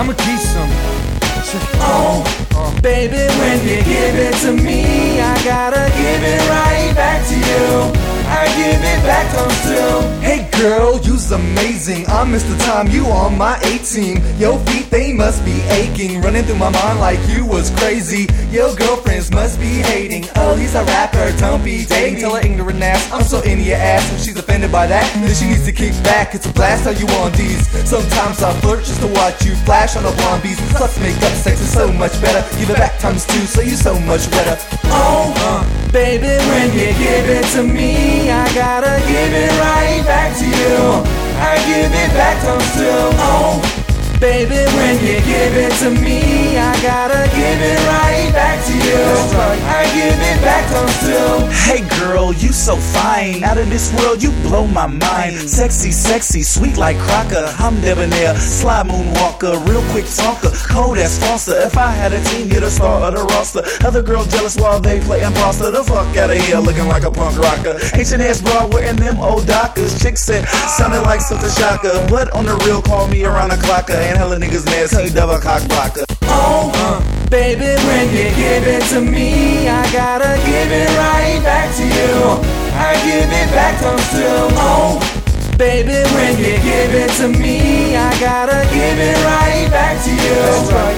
I'ma keep some. Oh, oh, baby, when you give it to me, I gotta give it right back to you. I give it back to you. Hey, girl, you amazing. I'm Mr. Tom, you on my A team. Yo feet, they must be aching. Running through my mind like you was crazy. Yo girlfriends must be hating. Oh, he's a rapper, don't be dating. Tell her ignorant ass, I'm so into your ass. When she's offended by that, then she needs to kick back. It's a blast how you on these. Sometimes I flirt just to watch you flash on the blonde beats. Plus makeup sex is so much better. Give it back times two, so you're so much better. Oh, uh, baby, when you give it to me, I gotta give it right back to you. I give it back to still. Oh, baby, when you give it to me, I gotta give it right back to you. I give it back to still. Hey girl, you so fine. Out of this world, you blow my mind. Sexy, sexy, sweet like Crocker. I'm debonair, sly moonwalker, real quick talker, cold as Foster. If I had a team, you're the star of the roster. Other girls jealous while they play imposter. The fuck out of here, looking like a punk rocker. Ancient ass bra wearing them old dockers. Chick said, sounded like a shocker. But on the real, call me around a clocker. And hella niggas see double cock blocker. Oh, uh, baby, when you give it to me, I gotta give it right back to you. I give it back to still. Oh, baby, when you give it to me, I gotta give it right back to you.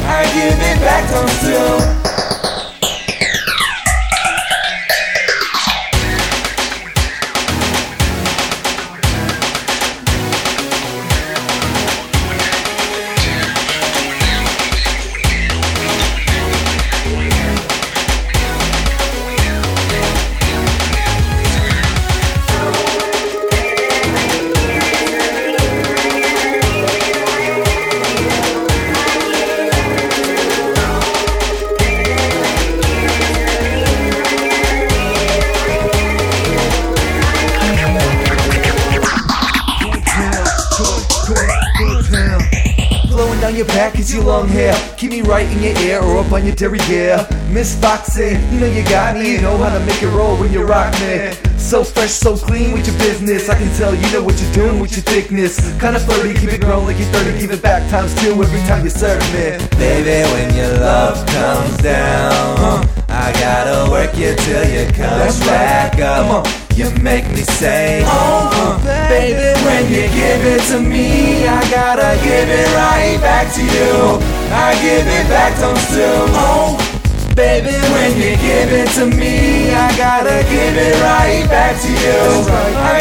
I give it back to still. Down your back is your long hair. Keep me right in your ear or up on your derriere. Miss Foxy, you know you got me. You know how to make it roll when you rock me. So fresh, so clean with your business. I can tell you know what you're doing with your thickness. Kinda flirty, keep it growing like you're 30. Give it back times two every time you serve me. Baby, when your love comes down, I gotta work you till you come That's right. back up. Come on. You make me say, Oh, to me, I gotta give it right back to you. I give it back to still. Oh, baby, when you give it to me, I gotta give it right back to you. I